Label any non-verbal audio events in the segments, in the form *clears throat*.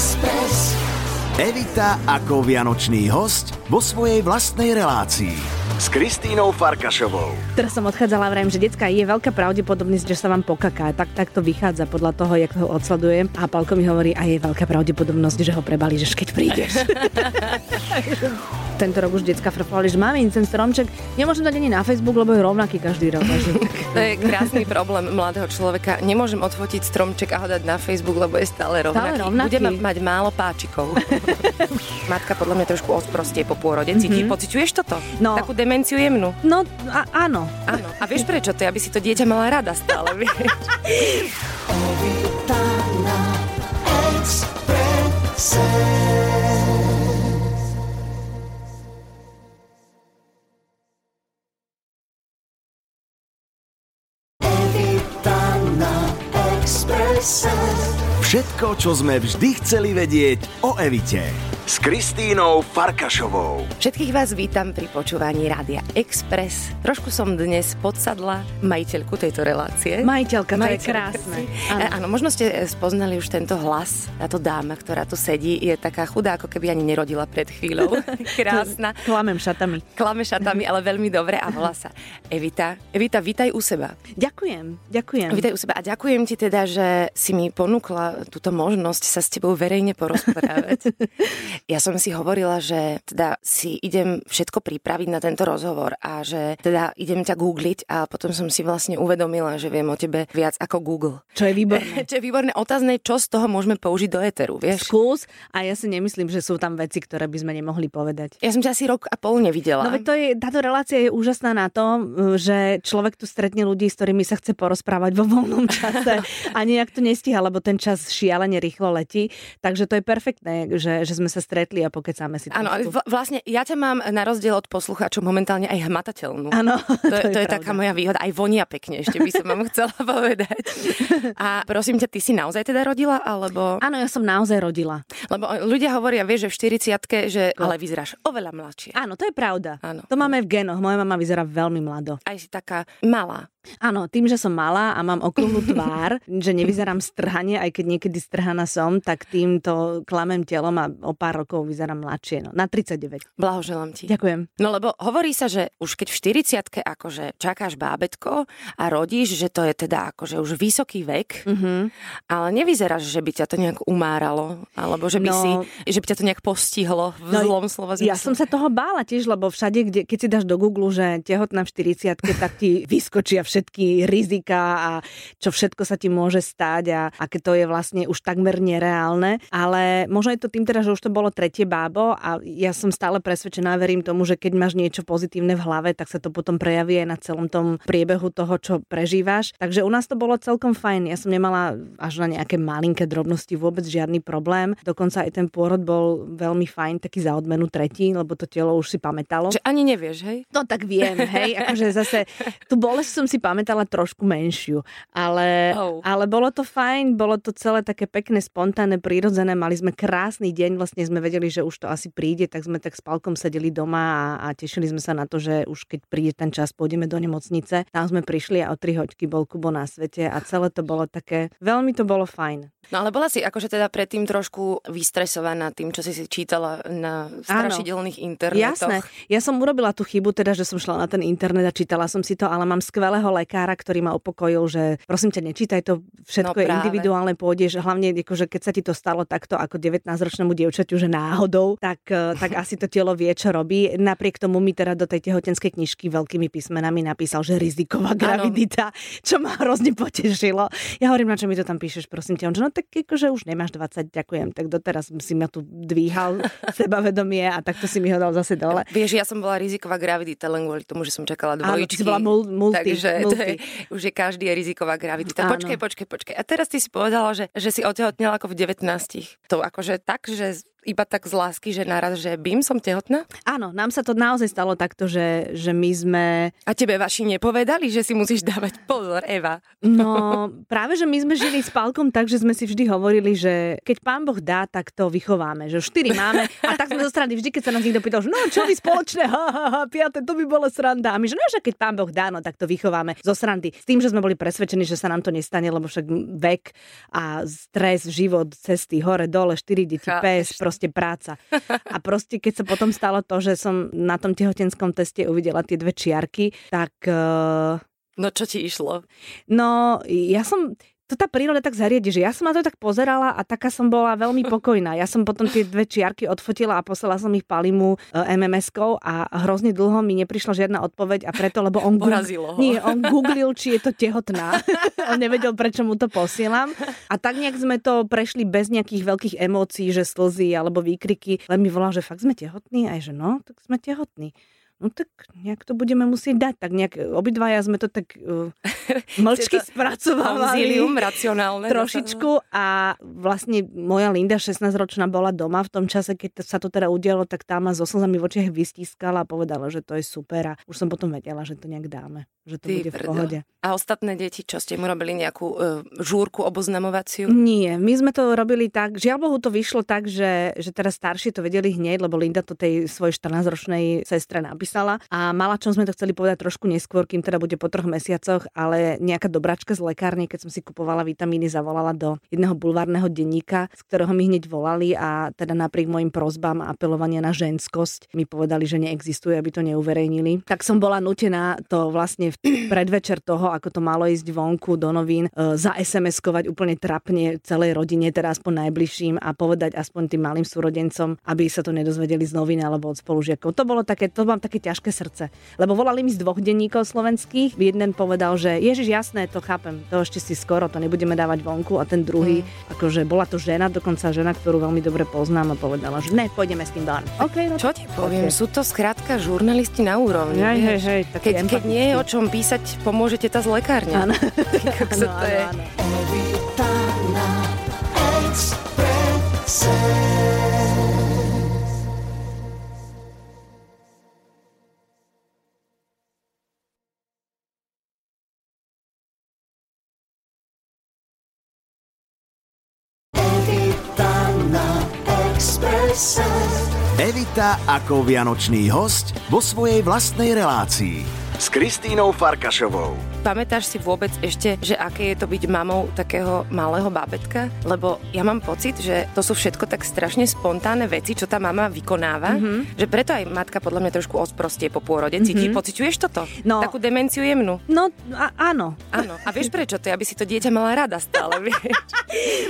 Express. Evita ako vianočný host vo svojej vlastnej relácii s Kristínou Farkašovou. Teraz som odchádzala, vrajím, že decka je veľká pravdepodobnosť, že sa vám pokaká. Tak, tak to vychádza podľa toho, jak ho odsledujem. A Palko mi hovorí, a je veľká pravdepodobnosť, že ho prebalíš, keď prídeš. *laughs* Tento rok už decka frfovali, že máme ten stromček. Nemôžem dať ani na Facebook, lebo je rovnaký každý rok. *laughs* to je krásny problém mladého človeka. Nemôžem odfotiť stromček a ho dať na Facebook, lebo je stále rovnaký. Stále rovnaký. Budem mať málo páčikov. *laughs* Matka podľa mňa trošku osprostie po pôrode. Mm-hmm. pociťuješ toto? No. Takú demenciu jemnú? No, a, áno. Áno. A vieš prečo to je? Aby si to dieťa mala rada stále, vieš? Všetko, čo sme vždy chceli vedieť o Evite s Kristínou Farkašovou. Všetkých vás vítam pri počúvaní Rádia Express. Trošku som dnes podsadla majiteľku tejto relácie. Majiteľka, to je krásne. Áno. áno, možno ste spoznali už tento hlas. Táto dáma, ktorá tu sedí, je taká chudá, ako keby ani nerodila pred chvíľou. *laughs* Krásna. Klamem šatami. Klame šatami, ale veľmi dobre a volá sa Evita. Evita, vítaj u seba. Ďakujem, ďakujem. Vítaj u seba a ďakujem ti teda, že si mi ponúkla túto možnosť sa s tebou verejne porozprávať. *laughs* Ja som si hovorila, že teda si idem všetko pripraviť na tento rozhovor a že teda idem ťa googliť a potom som si vlastne uvedomila, že viem o tebe viac ako Google. Čo je výborné. *laughs* čo je výborné. Otázne, čo z toho môžeme použiť do éteru, vieš? Skús a ja si nemyslím, že sú tam veci, ktoré by sme nemohli povedať. Ja som ťa asi rok a pol nevidela. No to je, táto relácia je úžasná na to, že človek tu stretne ľudí, s ktorými sa chce porozprávať vo voľnom *laughs* čase a nejak to nestíha, lebo ten čas šialene rýchlo letí. Takže to je perfektné, že, že sme sa stretli a pokecáme si. Áno, vlastne ja ťa mám na rozdiel od poslucháčov momentálne aj hmatateľnú. Áno, to, *laughs* to, je, to je taká moja výhoda. Aj vonia pekne, ešte by som vám *laughs* chcela povedať. A prosím ťa, ty si naozaj teda rodila, alebo... Áno, ja som naozaj rodila. Lebo ľudia hovoria, vieš, že v 40 že ale vyzeráš oveľa mladšie. Áno, to je pravda. Áno. To máme v genoch. Moja mama vyzerá veľmi mlado. Aj si taká malá. Áno, tým, že som malá a mám okrúhlu *laughs* tvár, že nevyzerám strhanie, aj keď niekedy strhaná som, tak týmto klamem telom a o pár rokov vyzerám mladšie. No, na 39. Blahoželám ti. Ďakujem. No lebo hovorí sa, že už keď v 40 akože čakáš bábetko a rodíš, že to je teda akože už vysoký vek, mm-hmm. ale nevyzeráš, že by ťa to nejak umáralo, alebo že by, no, si, že by ťa to nejak postihlo v no, zlom slova Ja som sa toho bála tiež, lebo všade, kde, keď si dáš do Google, že tehotná v 40 tak ti vyskočia všetky rizika a čo všetko sa ti môže stať a aké to je vlastne už takmer nereálne. Ale možno je to tým teda, že už to bolo tretie bábo a ja som stále presvedčená, verím tomu, že keď máš niečo pozitívne v hlave, tak sa to potom prejaví aj na celom tom priebehu toho, čo prežívaš. Takže u nás to bolo celkom fajn. Ja som nemala až na nejaké malinké drobnosti vôbec žiadny problém. Dokonca aj ten pôrod bol veľmi fajn, taký za odmenu tretí, lebo to telo už si pamätalo. Že ani nevieš, hej? No tak viem, hej. *laughs* Akože zase tú bolesť som si pamätala trošku menšiu. Ale, oh. ale bolo to fajn, bolo to celé také pekné, spontánne, prírodzené. Mali sme krásny deň, vlastne sme vedeli, že už to asi príde, tak sme tak s Palkom sedeli doma a, a tešili sme sa na to, že už keď príde ten čas, pôjdeme do nemocnice. Tam sme prišli a o tri hoďky bol Kubo na svete a celé to bolo také, veľmi to bolo fajn. No ale bola si akože teda predtým trošku vystresovaná tým, čo si si čítala na strašidelných Áno. internetoch. Jasné. Ja som urobila tú chybu teda, že som šla na ten internet a čítala som si to, ale mám skvelého lekára, ktorý ma opokojil, že prosím ťa, nečítaj to, všetko no, je individuálne, pôjdeš, hlavne akože keď sa ti to stalo takto ako 19-ročnému dievčaťu, že náhodou, tak, eh, tak asi to telo vie, čo robí. Napriek tomu mi teda do tej tehotenskej knižky veľkými písmenami napísal, že riziková gravidita, ano. čo ma hrozne potešilo. Ja hovorím, na čo mi to tam píšeš, prosím ťa. On, že no tak akože už nemáš 20, ďakujem. Tak doteraz si ma tu dvíhal *laughs* sebavedomie a takto si mi ho dal zase dole. Vieš, ja som bola riziková gravidita len kvôli tomu, že som čakala dvojičky. Áno, si bola multi, Takže To je, už je každý je riziková gravidita. Áno. Počkej, počkej, počkej. A teraz ty si povedala, že, že si otehotnila ako v 19. To akože tak, že iba tak z lásky, že naraz, že bim, som tehotná? Áno, nám sa to naozaj stalo takto, že, že my sme... A tebe vaši nepovedali, že si musíš dávať pozor, Eva? No, práve, že my sme žili s Pálkom tak, že sme si vždy hovorili, že keď pán Boh dá, tak to vychováme. Že štyri máme a tak sme zo strany vždy, keď sa nás niekto pýtal, že no čo vy spoločné, ha, ha, ha, piate, to by bola sranda. A my, že no, že keď pán Boh dá, no tak to vychováme zo srandy. S tým, že sme boli presvedčení, že sa nám to nestane, lebo však vek a stres, život, cesty, hore, dole, štyri deti, pes, proste práca. A proste, keď sa potom stalo to, že som na tom tehotenskom teste uvidela tie dve čiarky, tak... Uh... No čo ti išlo? No, ja som to tá príroda tak zariadi, že ja som na to tak pozerala a taká som bola veľmi *laughs* pokojná. Ja som potom tie dve čiarky odfotila a poslala som ich Palimu e, MMS-kou a hrozne dlho mi neprišla žiadna odpoveď a preto, lebo on, Porazilo ho. Nie, on googlil, či je to tehotná. *laughs* on nevedel, prečo mu to posielam. A tak nejak sme to prešli bez nejakých veľkých emócií, že slzy alebo výkriky. Len mi volal, že fakt sme tehotní. Aj že no, tak sme tehotní no tak nejak to budeme musieť dať. Tak nejak obidvaja sme to tak uh, *laughs* mlčky spracovávali. racionálne. Trošičku a vlastne moja Linda 16-ročná bola doma v tom čase, keď sa to teda udialo, tak tá ma so slzami v očiach vystískala a povedala, že to je super a už som potom vedela, že to nejak dáme, že to Ty bude v pohode. A ostatné deti, čo ste mu robili nejakú uh, žúrku oboznamovaciu? Nie, my sme to robili tak, žiaľ Bohu to vyšlo tak, že, že teraz starší to vedeli hneď, lebo Linda to tej svojej 14-ročnej sestre napísala napísala a čom sme to chceli povedať trošku neskôr, kým teda bude po troch mesiacoch, ale nejaká dobračka z lekárne, keď som si kupovala vitamíny, zavolala do jedného bulvárneho denníka, z ktorého mi hneď volali a teda napriek mojim prozbám a apelovania na ženskosť mi povedali, že neexistuje, aby to neuverejnili. Tak som bola nutená to vlastne v *clears throat* predvečer toho, ako to malo ísť vonku do novín, e, za SMS-kovať úplne trapne celej rodine, teda aspoň najbližším a povedať aspoň tým malým súrodencom, aby sa to nedozvedeli z novín alebo od spolužiakov. To bolo také, to mám také ťažké srdce. Lebo volali mi z dvoch denníkov slovenských. Jeden povedal, že Ježiš, jasné, to chápem, to ešte si skoro, to nebudeme dávať vonku. A ten druhý, mm. akože bola to žena, dokonca žena, ktorú veľmi dobre poznám a povedala, že ne, pôjdeme s tým von. Okay, no Čo ti poviem, okay. sú to skrátka žurnalisti na úrovni. Hej, hej, hej, keď, keď nie je o čom písať, pomôžete tá z lekárne. Áno. *laughs* áno, áno, áno. Evita ako vianočný host vo svojej vlastnej relácii s Kristínou Farkašovou. Pamätáš si vôbec ešte, že aké je to byť mamou takého malého bábetka? Lebo ja mám pocit, že to sú všetko tak strašne spontánne veci, čo tá mama vykonáva, mm-hmm. že preto aj matka podľa mňa trošku osprostie po pôrode. Mm-hmm. pociťuješ toto? No, Takú demenciu jemnú? No, a, áno. Áno. A vieš prečo to je? Aby si to dieťa mala rada stále, *laughs* vieš?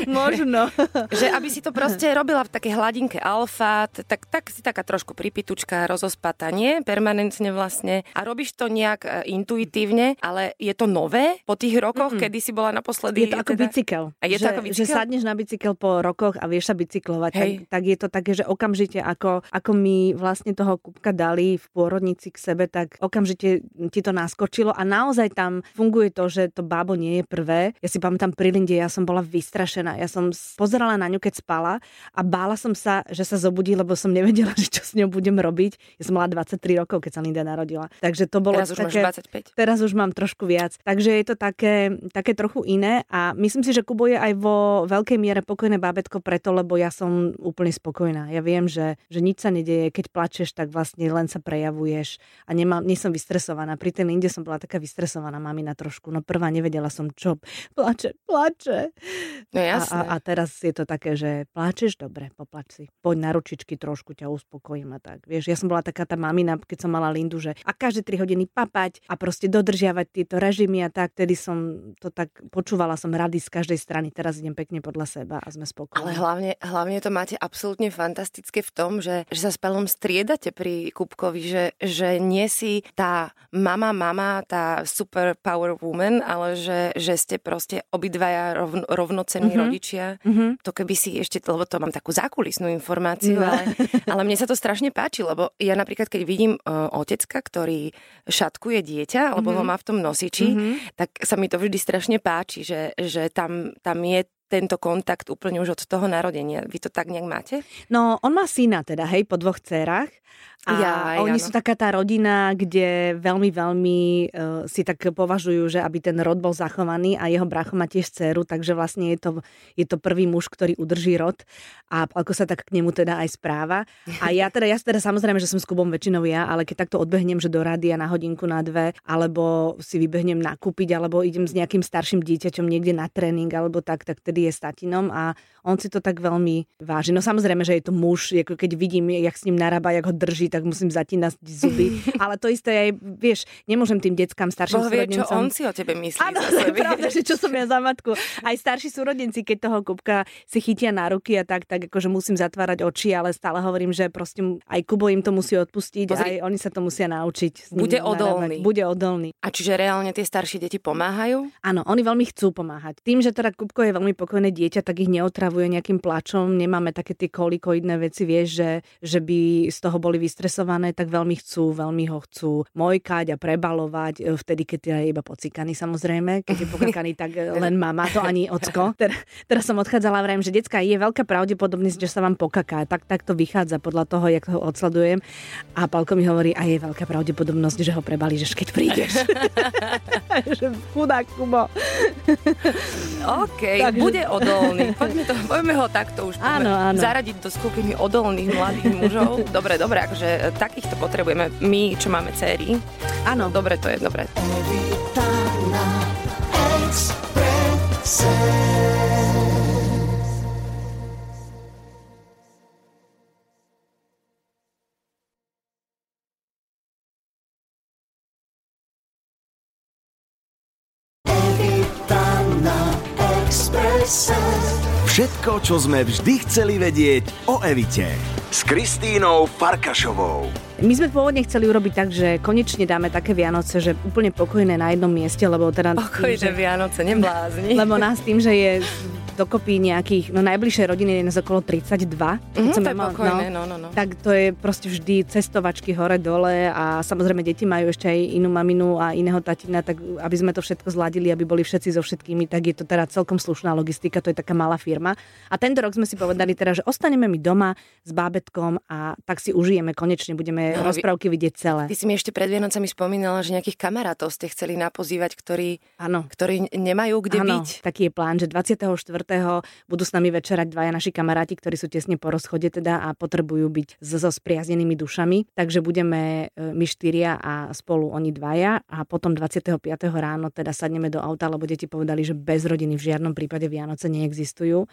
Možno. že aby si to proste robila v takej hladinke alfa, tak, tak si taká trošku pripitučka, rozospatá, nie? Permanentne vlastne. A robíš to nejak e, intuitívne, ale je to nové po tých rokoch, mm-hmm. kedy si bola naposledy? Je to ako teda... bicykel. A je že, to ako bicykel? Že sadneš na bicykel po rokoch a vieš sa bicyklovať. Tak, tak je to také, že okamžite ako, ako mi vlastne toho kúbka dali v pôrodnici k sebe, tak okamžite ti to naskočilo a naozaj tam funguje to, že to bábo nie je prvé. Ja si pamätám pri Linde, ja som bola vystrašená. Ja som pozerala na ňu, keď spala a bála som sa, že sa zobudí, lebo som nevedela, *laughs* že čo s ňou budem robiť. Ja som mala 23 rokov, keď sa Linda narodila. Takže to bolo Teraz také, už máš 25. Teraz už mám trošku viac. Takže je to také, také trochu iné a myslím si, že Kubo je aj vo veľkej miere pokojné bábetko preto, lebo ja som úplne spokojná. Ja viem, že, že nič sa nedieje, keď plačeš, tak vlastne len sa prejavuješ a nemám, nie som vystresovaná. Pri tej Linde som bola taká vystresovaná mamina trošku. No prvá nevedela som čo. Plače, plače. No jasné. A, a, a teraz je to také, že plačeš, dobre, poplač si. Poď na ručičky, trošku ťa uspokojím a tak. Vieš, ja som bola taká tá mamina, keď som mala Lindu, že a každé 3 hodiny papať a proste dodržiavať tieto režimy a tak, tedy som to tak, počúvala som rady z každej strany, teraz idem pekne podľa seba a sme spokojní. Ale hlavne, hlavne to máte absolútne fantastické v tom, že, že sa s Pelom striedate pri Kupkovi, že, že nie si tá mama, mama, tá super power woman, ale že, že ste proste obidvaja rovn, rovnocenní mm-hmm. rodičia. Mm-hmm. To keby si ešte, lebo to mám takú zákulisnú informáciu, no. ale, ale mne sa to strašne páči, lebo ja napríklad, keď vidím uh, otecka, ktorý šatkuje dieťa, alebo mm-hmm. ho má v tom nosiči, mm-hmm. tak sa mi to vždy strašne páči, že, že tam, tam je tento kontakt úplne už od toho narodenia. Vy to tak nejak máte? No, on má syna teda, hej, po dvoch dcerách. A ja, oni áno. sú taká tá rodina, kde veľmi, veľmi uh, si tak považujú, že aby ten rod bol zachovaný a jeho bracho má tiež dceru, takže vlastne je to, je to prvý muž, ktorý udrží rod a ako sa tak k nemu teda aj správa. A ja teda, ja teda samozrejme, že som s Kubom väčšinou ja, ale keď takto odbehnem, že do rádia na hodinku, na dve, alebo si vybehnem nakúpiť, alebo idem s nejakým starším dieťaťom niekde na tréning, alebo tak, tak tedy je statinom a on si to tak veľmi váži. No samozrejme, že je to muž, ako keď vidím, jak s ním narába, jak ho drží, tak musím zatínať zuby. *laughs* Ale to isté aj, vieš, nemôžem tým deckám starším Boh vie, čo on si o tebe myslí. Áno, to je pravda, že čo som ja za matku. Aj starší súrodenci, keď toho Kubka si chytia na ruky a tak, tak akože musím zatvárať oči, ale stále hovorím, že proste aj Kubo im to musí odpustiť, Pozri, aj oni sa to musia naučiť. Bude odolný. Bude odolný. A čiže reálne tie staršie deti pomáhajú? Áno, oni veľmi chcú pomáhať. Tým, že teda Kubko je veľmi pokojné dieťa, tak ich neotravuje nejakým plačom, nemáme také tie kolikoidné veci, vieš, že, že by z toho boli vystresovaní namalované, tak veľmi chcú, veľmi ho chcú mojkať a prebalovať, e, vtedy, keď je iba pocikaný samozrejme, keď je pokakaný, tak e, len mama, to ani ocko. *laughs* Teraz, teraz som odchádzala, vrajím, že detská je veľká pravdepodobnosť, že sa vám pokaká. Tak, tak to vychádza podľa toho, jak ho odsledujem. A Palko mi hovorí, a je veľká pravdepodobnosť, že ho prebalíš, keď prídeš. *laughs* *laughs* že chudák Kubo. OK, Takže... bude odolný. *laughs* Poďme, to, poďme ho takto už áno, áno. zaradiť do skupiny odolných mladých mužov. *laughs* Dobre, dobre, akože takýchto potrebujeme my, čo máme céry. Áno. Dobre, to je dobre. Všetko, čo sme vždy chceli vedieť o Evite s Kristínou Farkašovou. My sme pôvodne chceli urobiť tak, že konečne dáme také Vianoce, že úplne pokojné na jednom mieste, lebo teda... Pokojné tým, že, Vianoce, neblázni. Lebo nás tým, že je dokopy nejakých, no najbližšej rodiny je nás okolo 32. Mm, to je mal, pokojné, no, no, no, no. Tak to je proste vždy cestovačky hore-dole a samozrejme deti majú ešte aj inú maminu a iného tatina, tak aby sme to všetko zladili, aby boli všetci so všetkými, tak je to teda celkom slušná logistika, to je taká malá firma. A tento rok sme si povedali teda, že ostaneme my doma s bábetkom a tak si užijeme, konečne budeme no, rozprávky vidieť celé. Ty si mi ešte pred Vianocami spomínala, že nejakých kamarátov ste chceli napozývať, ktorí, ano. ktorí nemajú kde ano, byť. taký je plán, že 24 budú s nami večerať dvaja naši kamaráti, ktorí sú tesne po rozchode teda a potrebujú byť so, spriaznenými dušami. Takže budeme e, my štyria a spolu oni dvaja a potom 25. ráno teda sadneme do auta, lebo deti povedali, že bez rodiny v žiadnom prípade Vianoce neexistujú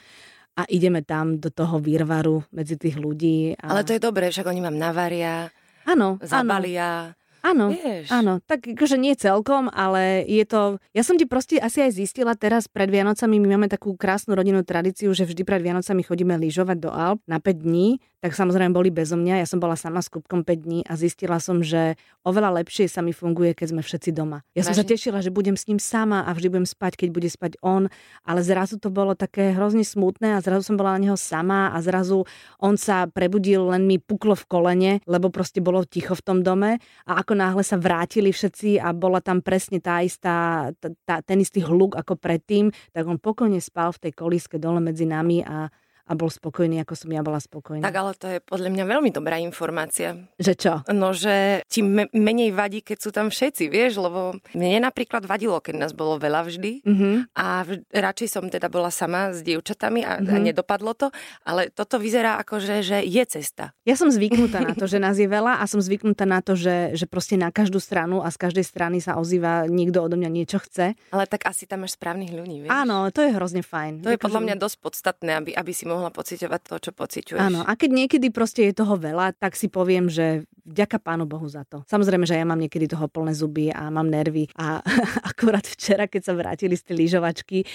a ideme tam do toho výrvaru medzi tých ľudí. A... Ale to je dobré, však oni vám navaria, áno, zabalia. Áno. Áno, Vieš. áno, tak akože nie celkom, ale je to... Ja som ti proste asi aj zistila teraz pred Vianocami, my máme takú krásnu rodinnú tradíciu, že vždy pred Vianocami chodíme lyžovať do Alp na 5 dní, tak samozrejme boli bezo mňa. Ja som bola sama s Kupkom 5 dní a zistila som, že oveľa lepšie sa mi funguje, keď sme všetci doma. Ja som Vážne? sa tešila, že budem s ním sama a vždy budem spať, keď bude spať on, ale zrazu to bolo také hrozne smutné a zrazu som bola na neho sama a zrazu on sa prebudil, len mi puklo v kolene, lebo proste bolo ticho v tom dome a ako náhle sa vrátili všetci a bola tam presne tá istá, tá, tá, ten istý hluk ako predtým, tak on pokojne spal v tej kolíske dole medzi nami a a bol spokojný, ako som ja bola spokojná. Tak ale to je podľa mňa veľmi dobrá informácia. Že čo? No, že ti me- menej vadí, keď sú tam všetci, vieš, lebo mne napríklad vadilo, keď nás bolo veľa vždy mm-hmm. a v- radšej som teda bola sama s dievčatami a, mm-hmm. a mhm. nedopadlo to, ale toto vyzerá ako, že, že je cesta. Ja som zvyknutá na to, že nás je veľa a som zvyknutá na to, že, že proste na každú stranu a z každej strany sa ozýva niekto odo mňa niečo chce. Ale tak asi tam máš správnych ľudí, vieš? Áno, to je hrozne fajn. To je podľa mňa dosť podstatné, aby, aby si mohla pociťovať to, čo pociťuješ. Áno, a keď niekedy proste je toho veľa, tak si poviem, že vďaka Pánu Bohu za to. Samozrejme, že ja mám niekedy toho plné zuby a mám nervy a *laughs* akurát včera, keď sa vrátili z tej lyžovačky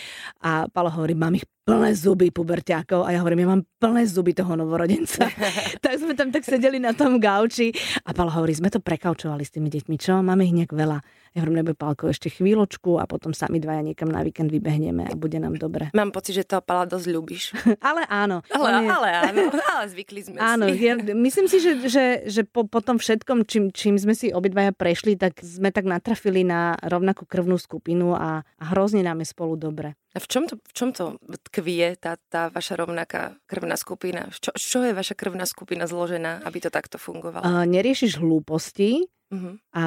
a Palo hovorí, mám ich plné zuby puberťákov a ja hovorím, ja mám plné zuby toho novorodenca. *laughs* tak sme tam tak sedeli na tom gauči a Palo hovorí, sme to prekaučovali s tými deťmi, čo? Máme ich nejak veľa. Ja hovorím, nebude Palko ešte chvíľočku a potom sami dvaja niekam na víkend vybehneme a bude nám dobre. Mám pocit, že toho Pala dosť ľúbiš. *laughs* ale áno. Ale, je... ale áno, *laughs* ale zvykli sme áno, si. Ja, myslím si, že, že, že po, po tom všetkom, čím, čím sme si obidvaja prešli, tak sme tak natrafili na rovnakú krvnú skupinu a, a hrozne nám je spolu dobre. A v čom to, v čom to tkvie tá, tá vaša rovnaká krvná skupina? Čo, čo je vaša krvná skupina zložená, aby to takto fungovalo? Uh, neriešiš hlúposti Uh-huh. a...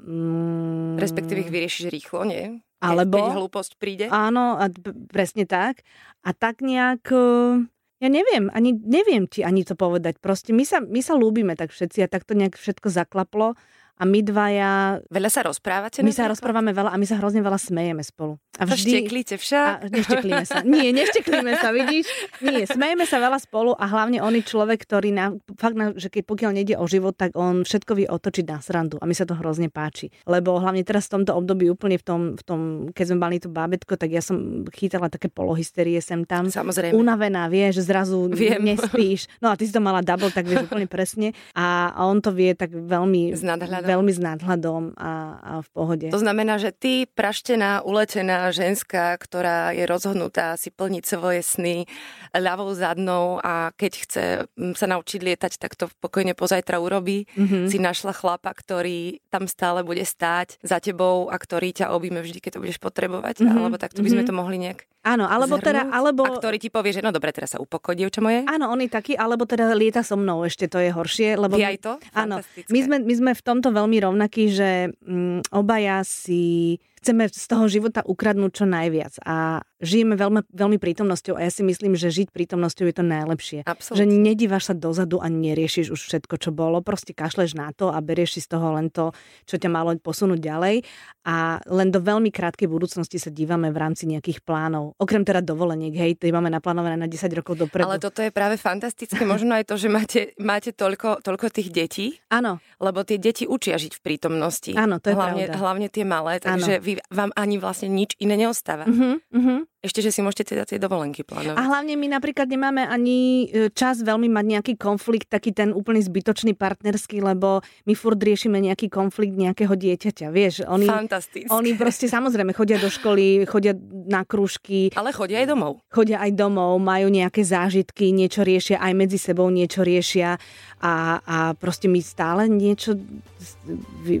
Mm, Respektíve ich vyriešiš rýchlo, nie? Alebo- Keď hlúposť príde? Áno, a presne tak. A tak nejak... eh, Ja neviem, ani neviem ti ani to povedať. Proste my sa, my sa ľúbime tak všetci a tak to nejak všetko zaklaplo a my dvaja, Veľa sa rozprávate? my sa rozprávame veľa a my sa hrozne veľa smejeme spolu. A To šteklíte však? A nešteklíme sa. Nie, nešteklíme sa, vidíš? Nie, smejeme sa veľa spolu a hlavne on je človek, ktorý na, fakt, na, že keď pokiaľ nejde o život, tak on všetko vie otočiť na srandu a mi sa to hrozne páči. Lebo hlavne teraz v tomto období úplne v tom, v tom keď sme mali to bábetko, tak ja som chytala také polohysterie sem tam. Samozrejme. Unavená, vie, že zrazu Viem. nespíš. No a ty si to mala double, tak vieš úplne presne. A, a on to vie tak veľmi, S nadhľadom. Veľmi s nadhľadom a, a v pohode. To znamená, že ty, praštená, uletená ženská, ktorá je rozhodnutá si plniť svoje sny ľavou zadnou a keď chce mm, sa naučiť lietať, tak to pokojne pozajtra urobí. Mhm. Si našla chlapa, ktorý tam stále bude stáť za tebou a ktorý ťa objíme vždy, keď to budeš potrebovať. Mhm, Alebo takto by sme mhm. to mohli nejak Áno, alebo teda, zhrnúť. alebo... A ktorý ti povie, že no dobre, teraz sa upokoj, dievča moje. Áno, on je taký, alebo teda lieta so mnou, ešte to je horšie. Lebo Vy aj to? Áno, my sme, my sme v tomto veľmi rovnakí, že mm, obaja si chceme z toho života ukradnúť čo najviac a žijeme veľmi, veľmi prítomnosťou a ja si myslím, že žiť prítomnosťou je to najlepšie. Že Absolútne. nedívaš sa dozadu a neriešiš už všetko, čo bolo, proste kašleš na to a berieš si z toho len to, čo ťa malo posunúť ďalej a len do veľmi krátkej budúcnosti sa dívame v rámci nejakých plánov. Okrem teda dovoleniek, hej, to máme naplánované na 10 rokov dopredu. Ale toto je práve fantastické, *laughs* možno aj to, že máte, máte toľko, toľko tých detí, Áno, lebo tie deti učia žiť v prítomnosti. Áno, to je hlavne, pravda. hlavne tie malé, takže vy, vám ani vlastne nič iné neostáva. uh-huh. Ešte, že si môžete teda tie dovolenky plánovať. A hlavne my napríklad nemáme ani e, čas veľmi mať nejaký konflikt, taký ten úplne zbytočný partnerský, lebo my furt riešime nejaký konflikt nejakého dieťaťa, vieš. Oni, Fantastické. oni proste samozrejme chodia do školy, chodia na krúžky, Ale chodia aj domov. chodia aj domov, majú nejaké zážitky, niečo riešia, aj medzi sebou niečo riešia a, a proste my stále niečo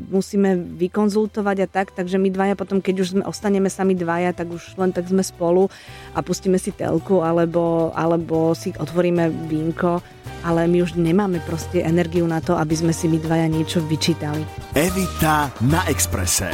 musíme vykonzultovať a tak, takže my dvaja potom, keď už sme, ostaneme sami dvaja, tak už len tak sme spolu a pustíme si telku alebo, alebo si otvoríme vínko, ale my už nemáme proste energiu na to, aby sme si my dvaja niečo vyčítali. Evita na Exprese.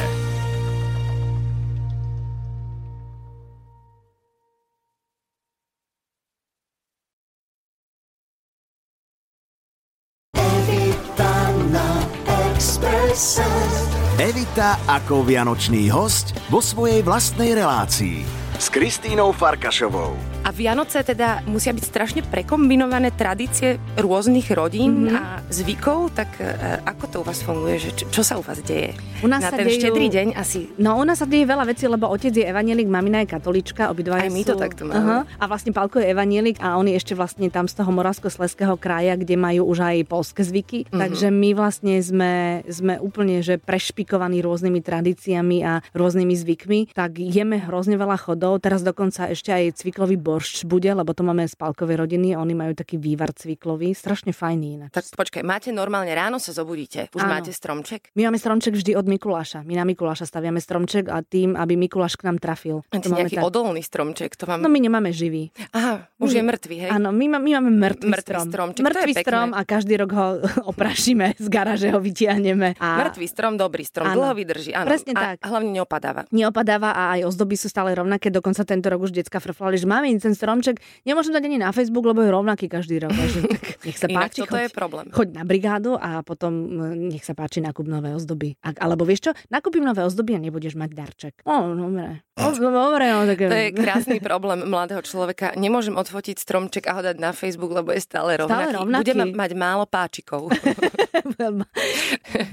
Evita ako vianočný host vo svojej vlastnej relácii s Kristínou Farkašovou. A Vianoce teda musia byť strašne prekombinované tradície rôznych rodín mm-hmm. a zvykov, tak e, ako to u vás funguje? Že čo, čo sa u vás deje? U nás Na sa ten dejú- štedrý deň asi No u nás sa deje veľa vecí, lebo otec je evanielik, mamina je katolička, obidva Aj my sú... to takto máme. Aha. A vlastne Palko je evanielik a on je ešte vlastne tam z toho Moravsko-Sleského kraja, kde majú už aj polské zvyky. Mhm. Mm-hmm. Takže my vlastne sme, sme úplne že prešpikovaní rôznymi tradíciami a rôznymi zvykmi. Tak jeme hrozne veľa chodov. Teraz dokonca ešte aj cviklový boršč bude, lebo to máme z Palkovej rodiny. Oni majú taký vývar cviklový. Strašne fajný ináč. Tak počkaj, máte normálne ráno sa zobudíte, už Áno. máte stromček? My máme stromček vždy od Mikuláša. My na Mikuláša staviame stromček a tým, aby Mikuláš k nám trafil. Máte To máme nejaký tak. odolný stromček, to vám... No my nemáme živý. Aha, už je mŕtvý, hej? Áno, my, má- my máme mŕtvý, Mŕtvý strom. stromček, pekné. strom a každý rok ho *laughs* oprašíme, z garáže ho vytiahneme. A Mŕtvý strom, dobrý strom, Áno. dlho vydrží. Áno. Presne a, tak. A hlavne neopadáva. neopadáva a aj ozdoby sú stále rovnaké. Dokonca tento rok už decka frflali, že máme ten stromček, nemôžem dať ani na Facebook, lebo je rovnaký každý rok. Takže, *laughs* tak nech sa Inak páči, toto choď, je problém. choď na brigádu a potom mm, nech sa páči nakúp nové ozdoby. A, alebo vieš čo, nakúpim nové ozdoby a nebudeš mať darček. O, dobre. O, dobre, no, tak... To je krásny problém mladého človeka. Nemôžem odfotiť stromček a ho dať na Facebook, lebo je stále rovnaký. rovnaký. Budem mať málo páčikov. *laughs*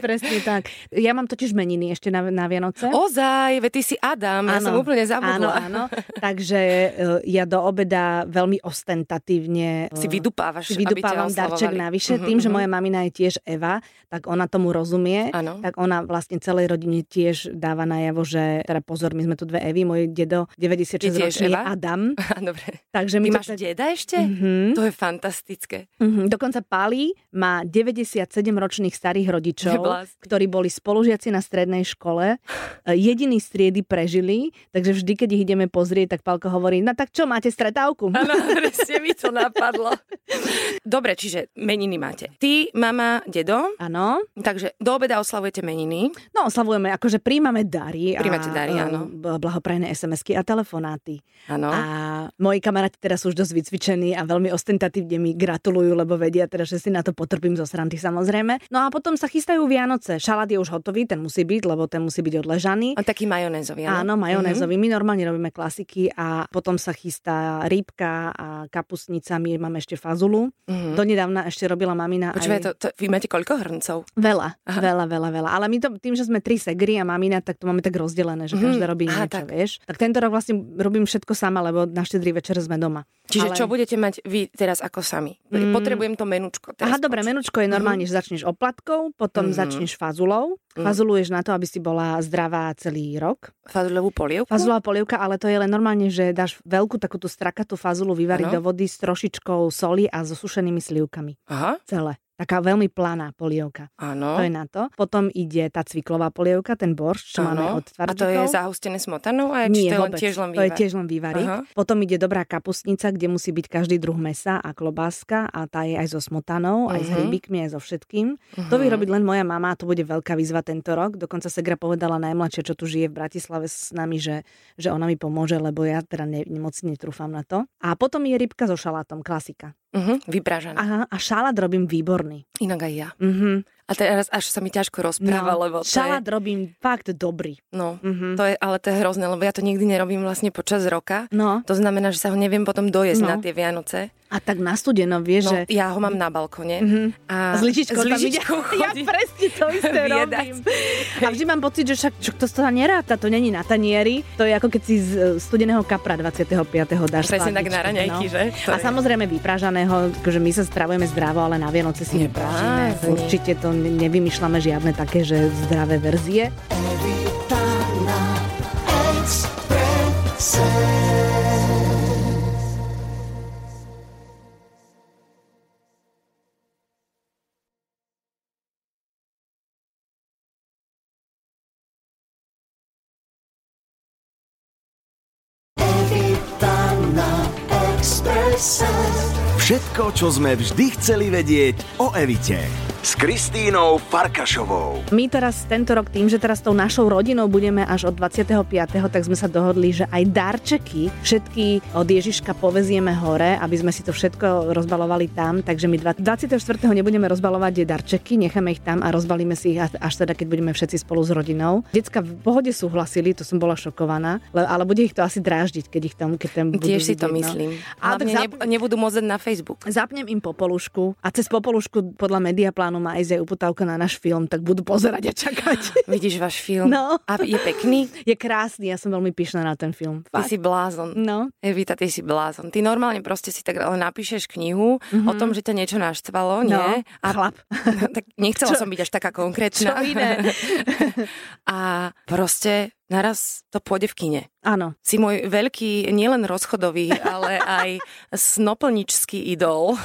Presne tak. Ja mám totiž meniny ešte na, na Vianoce. Ozaj, veď ty si Adam, ja som úplne Áno, zabudla. áno. Takže e, ja do obeda veľmi ostentatívne Si vydupávaš, si vydupávam darček navyše. Mhm, Tým, že mhm. moja mamina je tiež Eva, tak ona tomu rozumie. Áno. Tak ona vlastne celej rodine tiež dáva najavo, že teda pozor, my sme tu dve Evy, môj dedo 96 Je tiež ročný je? Adam. *laughs* Dobre. Takže Ty my to máš tak... deda ešte? Mhm. To je fantastické. Mhm, Dokonca Pali má 97 ročných starých rodičov, ktorí boli spolužiaci na strednej škole. *laughs* E, Jediní striedy prežili, takže vždy, keď ich ideme pozrieť, tak Palko hovorí, no tak čo, máte máte stretávku. Áno, presne mi to napadlo. Dobre, čiže meniny máte. Ty, mama, dedo. Áno. Takže do obeda oslavujete meniny. No, oslavujeme, akože príjmame dary. Príjmate dary, áno. Blahoprajné SMS-ky a telefonáty. Áno. A moji kamaráti teraz sú už dosť vycvičení a veľmi ostentatívne mi gratulujú, lebo vedia teda, že si na to potrpím zo srandy samozrejme. No a potom sa chystajú Vianoce. Šalát je už hotový, ten musí byť, lebo ten musí byť odležaný. A taký majonézový, áno? Áno, majonézový. Mm-hmm. My normálne robíme klasiky a potom sa chystá rybka a kapustnica. My máme ešte fazulu. Mm-hmm. Donedávna ešte robila mamina. Počúvaj, aj... to, to, vy máte koľko hrncov? Veľa, Aha. veľa, veľa, veľa. Ale my to, tým, že sme tri segry a mamina, tak to máme tak rozdelené, že mm-hmm. každá robí Aha, niečo, tak. vieš. Tak tento rok vlastne robím všetko sama, lebo na štedrý večer sme doma. Čiže Ale... čo budete mať vy teraz ako sami? Mm. Potrebujem to menučko. Teraz Aha, dobre, menučko je normálne, mm-hmm. že začneš oplatkou, potom mm-hmm. začneš fazulou. Mm. Fazuluješ na to, aby si bola zdravá celý rok. Fazulovú polievku? Fazulová polievka, ale to je len normálne, že dáš veľkú takúto strakatú fazulu vyvariť ano. do vody s trošičkou soli a so sušenými slivkami. Aha. Celé. Taká veľmi planá polievka. Áno. To je na to. Potom ide tá cviklová polievka, ten borš, čo ano. máme od A to je zahustené smotanou? A Nie, to je len tiež len vývar? To je tiež len vývarík. Aha. Potom ide dobrá kapustnica, kde musí byť každý druh mesa a klobáska a tá je aj so smotanou, uh-huh. aj s mhm. hríbikmi, aj so všetkým. Uh-huh. To vie robiť len moja mama a to bude veľká výzva tento rok. Dokonca Segra povedala najmladšia, čo tu žije v Bratislave s nami, že, že ona mi pomôže, lebo ja teda ne, moc netrúfam na to. A potom je rybka so šalátom, klasika. Uh-huh, vypražená. Aha, a šalát robím výborný. Inak aj ja. Uh-huh. A teraz až sa mi ťažko rozpráva, no, lebo to šalát je... robím fakt dobrý. No, uh-huh. to je, ale to je hrozné, lebo ja to nikdy nerobím vlastne počas roka. No. To znamená, že sa ho neviem potom dojesť no. na tie Vianoce. A tak na studeno, vieš, no, že... ja ho mám na balkone. Uh-huh. A s lyžičkou, s lyžičkou ide. *laughs* Ja presne to isté *laughs* robím. A vždy mám pocit, že však čo, to sa neráta, to není na tanieri. To je ako keď si z studeného kapra 25. dáš Presne tak na raňajky, no. že? To a je... samozrejme vypražaného, že my sa stravujeme zdravo, ale na Vianoce si nepražíme. Určite to nevymýšľame žiadne také, že zdravé verzie. Všetko, čo sme vždy chceli vedieť o Evite s Kristínou Farkašovou. My teraz tento rok tým, že teraz tou našou rodinou budeme až od 25. tak sme sa dohodli, že aj darčeky všetky od Ježiška povezieme hore, aby sme si to všetko rozbalovali tam, takže my 24. nebudeme rozbalovať darčeky, necháme ich tam a rozbalíme si ich až teda, keď budeme všetci spolu s rodinou. Decka v pohode súhlasili, to som bola šokovaná, ale bude ich to asi dráždiť, keď ich tam, keď tam budú Tiež si to no. myslím. Ale zap... nebudú môcť na Facebook. Zapnem im popolušku a cez popolušku podľa Mediaplánu plánu má ísť aj uputávka na náš film, tak budú pozerať a čakať. *gasps* Vidíš váš film? No. A je pekný? *laughs* Je krásny, ja som veľmi pyšná na ten film. Ty Fakt. si blázon. No. Evita, ty si blázon. Ty normálne proste si tak ale napíšeš knihu mm-hmm. o tom, že ťa niečo naštvalo, no. nie? A chlap. *laughs* tak nechcela *laughs* Čo? som byť až taká konkrétna. Čo iné? a proste naraz to pôjde v kine. Áno. Si môj veľký, nielen rozchodový, ale aj snoplničský idol.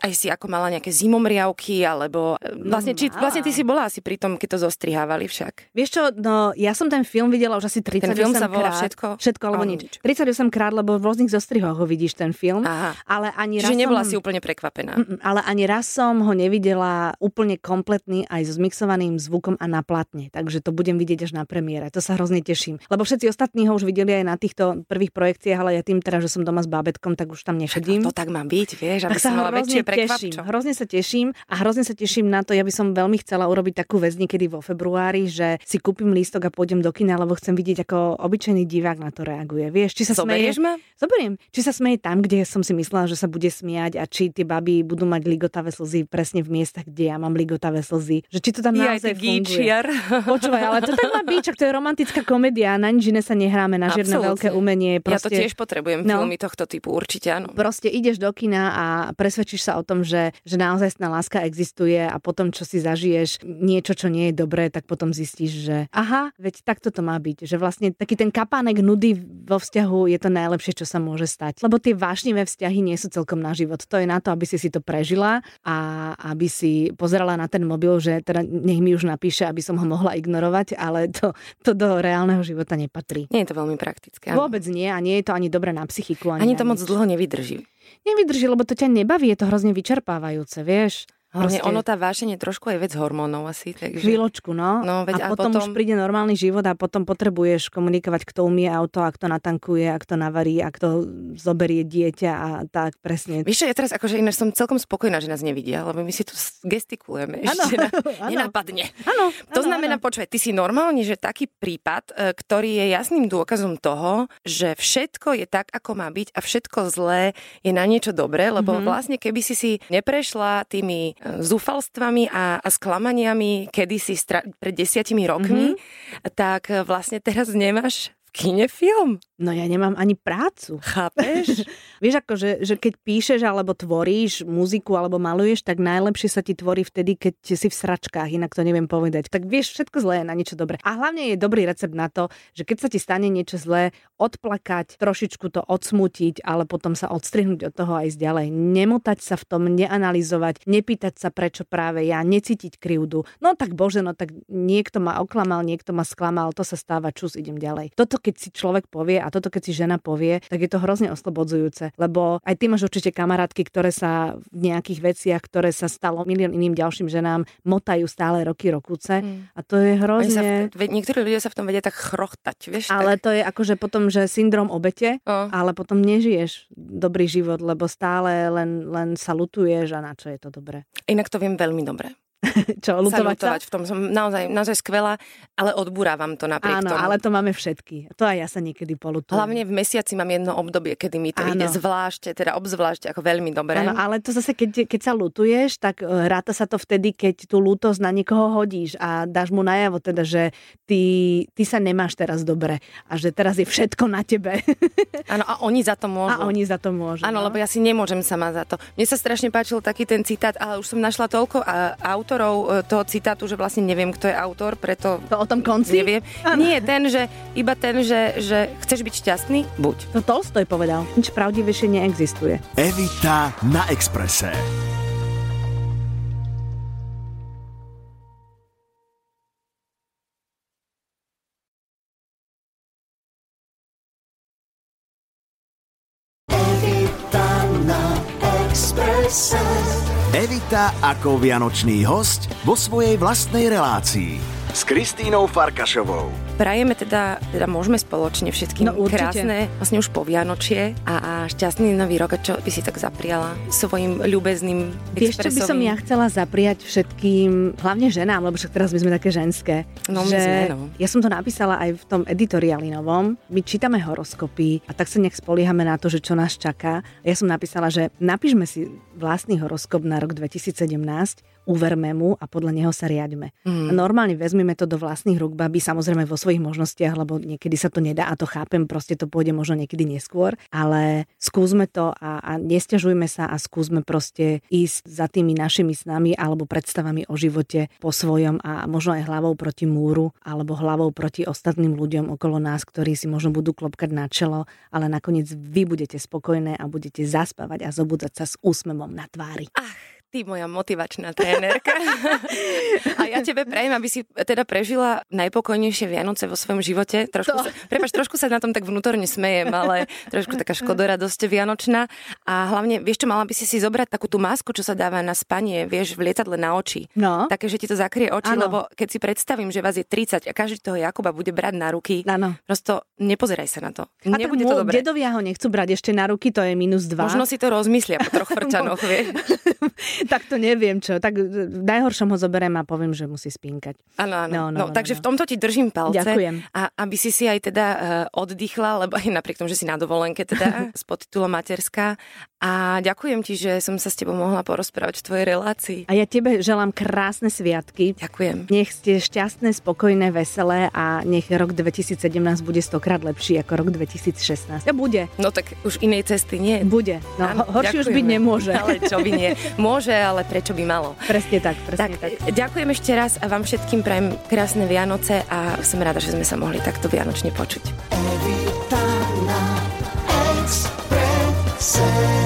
Aj si ako mala nejaké zimomriavky, alebo e, vlastne, či, vlastne ty si bola asi pri tom, keď to zostrihávali však. Vieš čo, no ja som ten film videla už asi 38 ten film sa volá krát. všetko? Všetko alebo nič. 38 krát, lebo v rôznych zostrihoch ho vidíš ten film. Aha. Ale ani Čiže raz nebola som... si úplne prekvapená. Mm, ale ani raz som ho nevidela úplne kompletný aj so zmixovaným zvukom a na platne. Takže to budem vidieť až na premiére. To sa hrozne teším. Lebo všetci ostatní ho už videli aj na týchto prvých projekciách, ale ja tým teda, že som doma s bábetkom, tak už tam nechodím. To tak má byť, vieš, aby tak sa mala väčšie teším, hrozne sa teším a hrozne sa teším na to. Ja by som veľmi chcela urobiť takú vec niekedy vo februári, že si kúpim lístok a pôjdem do kina, lebo chcem vidieť, ako obyčajný divák na to reaguje. Vieš, či sa Zoberieš smeje... ma? Zoberiem. Či sa smeje tam, kde som si myslela, že sa bude smiať a či tie baby budú mať ligotavé slzy presne v miestach, kde ja mám ligotavé slzy. Že či to tam naozaj funguje. *laughs* Počúvaj, ale to tak má byť, to je romantická komédia, na nič iné sa nehráme, na žiadne veľké umenie. Proste... Ja to tiež potrebujem no, filmy tohto typu, určite áno. Proste ideš do kina a presvedčíš sa o o tom, že, že naozaj láska existuje a potom, čo si zažiješ niečo, čo nie je dobré, tak potom zistíš, že aha, veď takto to má byť. Že vlastne taký ten kapánek nudy vo vzťahu je to najlepšie, čo sa môže stať. Lebo tie vášnivé vzťahy nie sú celkom na život. To je na to, aby si si to prežila a aby si pozerala na ten mobil, že teda nech mi už napíše, aby som ho mohla ignorovať, ale to, to do reálneho života nepatrí. Nie je to veľmi praktické. Vôbec nie a nie je to ani dobre na psychiku. Ani, ani to moc dlho nevydrží. Nevydrží, lebo to ťa nebaví, je to hrozne vyčerpávajúce, vieš. Hlavne ono tá vášeň je trošku aj vec hormónov asi. Takže... Chvíľočku, no. no veď a, a potom, potom už príde normálny život a potom potrebuješ komunikovať, kto umie auto, a kto natankuje, a kto navarí, a kto zoberie dieťa a tak presne. Víš, ja teraz akože ináč som celkom spokojná, že nás nevidia, lebo my si tu gestikulujeme *laughs* ano, ešte na, *laughs* nenapadne. Ano, to znamená, ano. počúvaj, ty si normálne, že taký prípad, e, ktorý je jasným dôkazom toho, že všetko je tak, ako má byť a všetko zlé je na niečo dobré, lebo mm-hmm. vlastne keby si si neprešla tými zúfalstvami a, a sklamaniami kedysi stra- pred desiatimi rokmi, mm-hmm. tak vlastne teraz nemáš v kine film. No ja nemám ani prácu. Chápeš? *laughs* Vieš ako, že, že keď píšeš alebo tvoríš muziku alebo maluješ, tak najlepšie sa ti tvorí vtedy, keď si v sračkách, inak to neviem povedať. Tak vieš, všetko zlé je na niečo dobré. A hlavne je dobrý recept na to, že keď sa ti stane niečo zlé, odplakať, trošičku to odsmutiť, ale potom sa odstrihnúť od toho aj ďalej. Nemotať sa v tom, neanalizovať, nepýtať sa prečo práve ja, necítiť krivdu. No tak bože, no tak niekto ma oklamal, niekto ma sklamal, to sa stáva, čus, idem ďalej. Toto keď si človek povie a toto keď si žena povie, tak je to hrozne oslobodzujúce, lebo aj ty máš určite kamarátky, ktoré sa v nejakých veciach, ktoré sa stalo milión iným ďalším ženám, motajú stále roky, rokúce mm. a to je hrozne... Sa v, niektorí ľudia sa v tom vedia tak chrochtať, vieš? Ale tak... to je akože potom, že syndrom obete, oh. ale potom nežiješ dobrý život, lebo stále len, len sa lutuješ a na čo je to dobré. Inak to viem veľmi dobre. *laughs* Čo, lutovať sa? v tom som naozaj, naozaj skvelá, ale odburávam to napriek Áno, tomu. ale to máme všetky. To aj ja sa niekedy polutujem. Hlavne v mesiaci mám jedno obdobie, kedy mi to Áno. ide zvlášť, teda obzvlášť ako veľmi dobre. Áno, ale to zase, keď, keď sa lutuješ, tak e, ráta sa to vtedy, keď tú lútosť na niekoho hodíš a dáš mu najavo teda, že ty, ty sa nemáš teraz dobre a že teraz je všetko na tebe. *laughs* Áno, a oni za to môžu. A oni za to môžu. Áno, no? lebo ja si nemôžem sama za to. Mne sa strašne páčil taký ten citát, ale už som našla toľko aut autorov e, toho citátu, že vlastne neviem, kto je autor, preto... To o tom konci? Neviem. Ano. Nie, ten, že iba ten, že, že chceš byť šťastný, buď. To Tolstoj povedal. Nič pravdivejšie neexistuje. Evita na Exprese. Evita ako vianočný host vo svojej vlastnej relácii s Kristínou Farkašovou. Prajeme teda, teda môžeme spoločne všetkým no, krásne, vlastne už po Vianočie a, a šťastný nový rok. A čo by si tak zapriala svojim ľubezným Vieš, čo by som ja chcela zapriať všetkým, hlavne ženám, lebo však teraz my sme také ženské. No my sme, no. Ja som to napísala aj v tom editoriáli novom. My čítame horoskopy a tak sa nejak spoliehame na to, že čo nás čaká. Ja som napísala, že napíšme si vlastný horoskop na rok 2017 uverme mu a podľa neho sa riaďme. Mm. Normálne vezmeme to do vlastných rúk, baby, samozrejme vo svojich možnostiach, lebo niekedy sa to nedá a to chápem, proste to pôjde možno niekedy neskôr, ale skúsme to a, a nestiažujme sa a skúsme proste ísť za tými našimi snami alebo predstavami o živote po svojom a možno aj hlavou proti múru alebo hlavou proti ostatným ľuďom okolo nás, ktorí si možno budú klopkať na čelo, ale nakoniec vy budete spokojné a budete zaspávať a zobudzať sa s úsmevom na tvári. Ach ty moja motivačná trénerka. a ja tebe prajem, aby si teda prežila najpokojnejšie Vianoce vo svojom živote. Trošku to. sa, prepáč, trošku sa na tom tak vnútorne smejem, ale trošku taká škodoradosť vianočná. A hlavne, vieš čo, mala by si si zobrať takú tú masku, čo sa dáva na spanie, vieš, v lietadle na oči. No. Také, že ti to zakrie oči, ano. lebo keď si predstavím, že vás je 30 a každý toho Jakuba bude brať na ruky, ano. prosto nepozeraj sa na to. A Nebude to dobré. dedovia ho nechcú brať ešte na ruky, to je minus 2. Možno si to rozmyslia po troch *laughs* frčanoch, vieš. *laughs* tak to neviem čo. Tak v najhoršom ho zoberiem a poviem, že musí spínkať. Áno, áno. No, no, no, no, takže no. v tomto ti držím palce. Ďakujem. A aby si si aj teda uh, oddychla, lebo aj napriek tomu, že si na dovolenke teda *laughs* s podtitulom materská, a ďakujem ti, že som sa s tebou mohla porozprávať v tvojej relácii. A ja tebe želám krásne sviatky. Ďakujem. Nech ste šťastné, spokojné, veselé a nech rok 2017 bude stokrát lepší ako rok 2016. A bude. No tak už inej cesty nie. Bude. No Áno, horšie už byť nemôže. Ale čo by nie. Môže, ale prečo by malo. Presne tak, presne tak. tak. E, ďakujem ešte raz a vám všetkým prajem krásne Vianoce a som rada, že sme sa mohli takto vianočne počuť. Evita na Expresse.